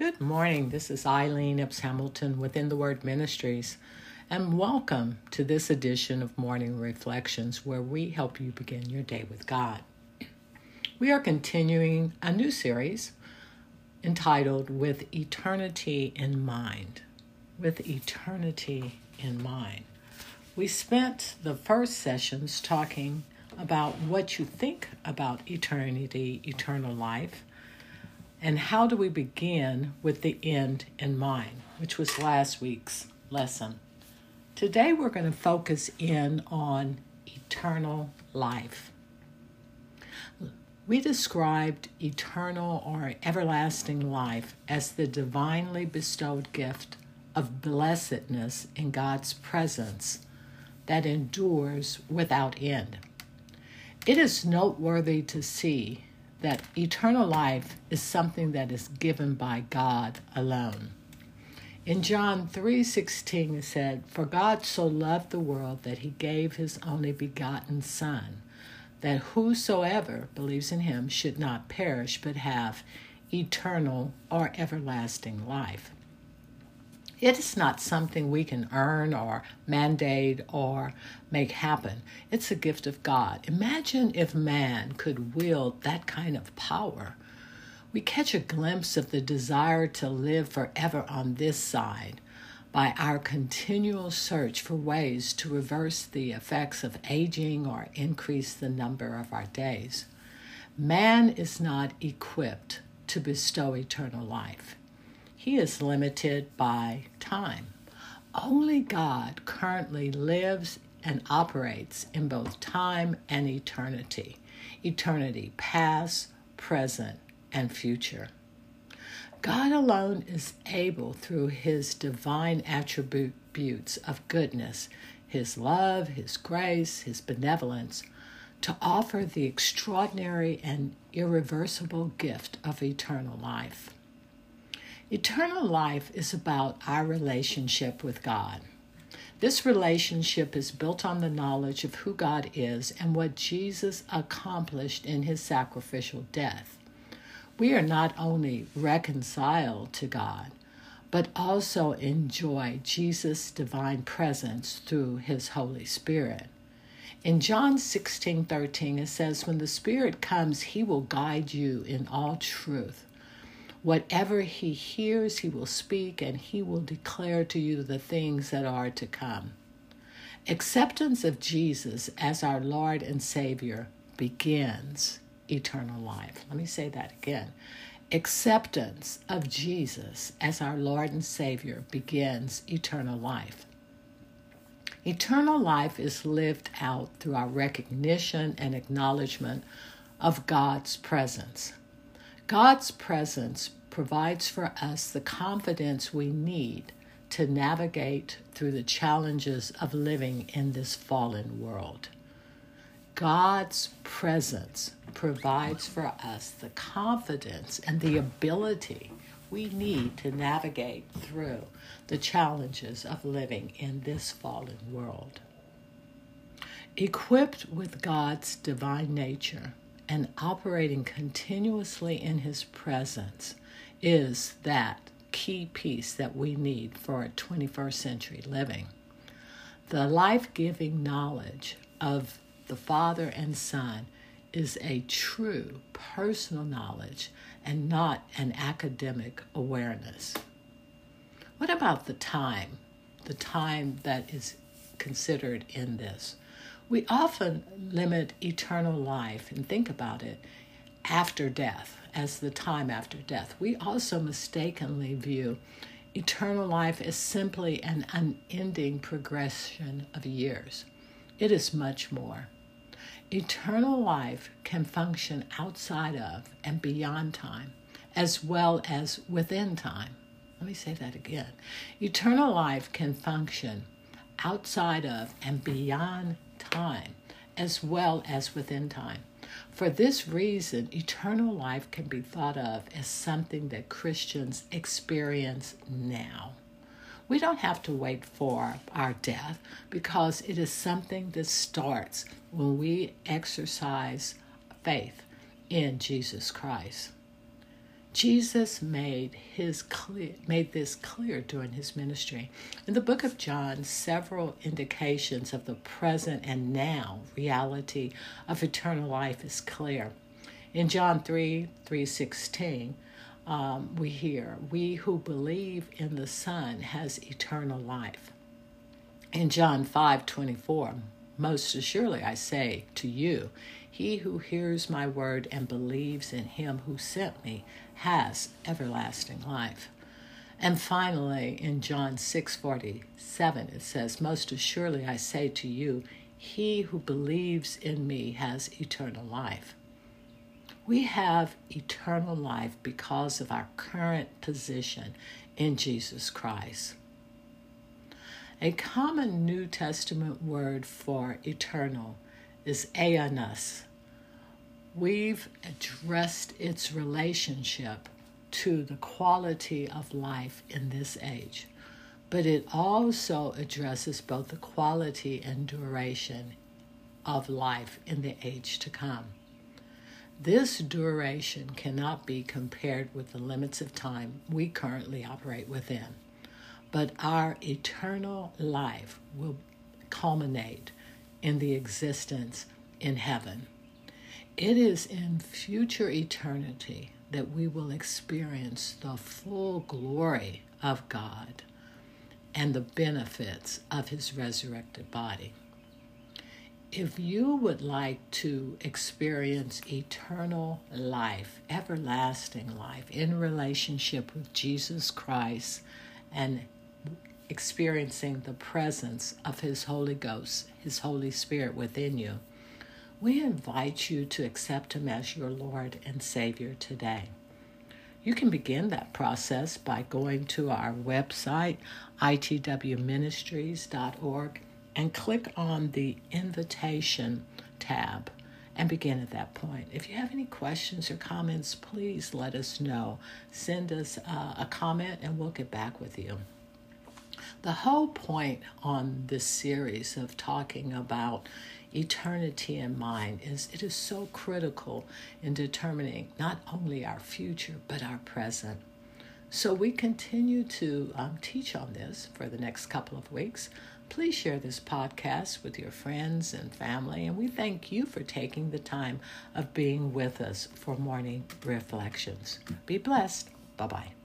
Good morning. This is Eileen Epps Hamilton within the Word Ministries, and welcome to this edition of Morning Reflections where we help you begin your day with God. We are continuing a new series entitled With Eternity in Mind. With Eternity in Mind. We spent the first sessions talking about what you think about eternity, eternal life and how do we begin with the end in mind, which was last week's lesson. Today we're going to focus in on eternal life. We described eternal or everlasting life as the divinely bestowed gift of blessedness in God's presence that endures without end. It is noteworthy to see that eternal life is something that is given by God alone. In John 3:16 it said, "For God so loved the world that he gave his only begotten son, that whosoever believes in him should not perish but have eternal or everlasting life." It is not something we can earn or mandate or make happen. It's a gift of God. Imagine if man could wield that kind of power. We catch a glimpse of the desire to live forever on this side by our continual search for ways to reverse the effects of aging or increase the number of our days. Man is not equipped to bestow eternal life he is limited by time. Only God currently lives and operates in both time and eternity, eternity past, present, and future. God alone is able, through his divine attributes of goodness, his love, his grace, his benevolence, to offer the extraordinary and irreversible gift of eternal life. Eternal life is about our relationship with God. This relationship is built on the knowledge of who God is and what Jesus accomplished in his sacrificial death. We are not only reconciled to God, but also enjoy Jesus' divine presence through his Holy Spirit. In John 16 13, it says, When the Spirit comes, he will guide you in all truth. Whatever he hears, he will speak, and he will declare to you the things that are to come. Acceptance of Jesus as our Lord and Savior begins eternal life. Let me say that again. Acceptance of Jesus as our Lord and Savior begins eternal life. Eternal life is lived out through our recognition and acknowledgement of God's presence. God's presence provides for us the confidence we need to navigate through the challenges of living in this fallen world. God's presence provides for us the confidence and the ability we need to navigate through the challenges of living in this fallen world. Equipped with God's divine nature, and operating continuously in His presence is that key piece that we need for a 21st century living. The life giving knowledge of the Father and Son is a true personal knowledge and not an academic awareness. What about the time? The time that is considered in this. We often limit eternal life and think about it after death, as the time after death. We also mistakenly view eternal life as simply an unending progression of years. It is much more. Eternal life can function outside of and beyond time, as well as within time. Let me say that again. Eternal life can function outside of and beyond time as well as within time. For this reason, eternal life can be thought of as something that Christians experience now. We don't have to wait for our death because it is something that starts when we exercise faith in Jesus Christ. Jesus made his clear, made this clear during his ministry. In the book of John, several indications of the present and now reality of eternal life is clear. In John 3 316, um, we hear, We who believe in the Son has eternal life. In John 5 24, most assuredly I say to you, he who hears my word and believes in him who sent me has everlasting life. And finally, in John 6:47, it says, "Most assuredly I say to you, he who believes in me has eternal life." We have eternal life because of our current position in Jesus Christ. A common New Testament word for eternal is aionios, we've addressed its relationship to the quality of life in this age, but it also addresses both the quality and duration of life in the age to come. This duration cannot be compared with the limits of time we currently operate within, but our eternal life will culminate in the existence in heaven. It is in future eternity that we will experience the full glory of God and the benefits of his resurrected body. If you would like to experience eternal life, everlasting life in relationship with Jesus Christ and experiencing the presence of his Holy Ghost, his Holy Spirit within you, we invite you to accept Him as your Lord and Savior today. You can begin that process by going to our website, itwministries.org, and click on the invitation tab and begin at that point. If you have any questions or comments, please let us know. Send us uh, a comment and we'll get back with you. The whole point on this series of talking about eternity in mind is it is so critical in determining not only our future but our present. So we continue to um, teach on this for the next couple of weeks. Please share this podcast with your friends and family, and we thank you for taking the time of being with us for morning reflections. Be blessed. Bye bye.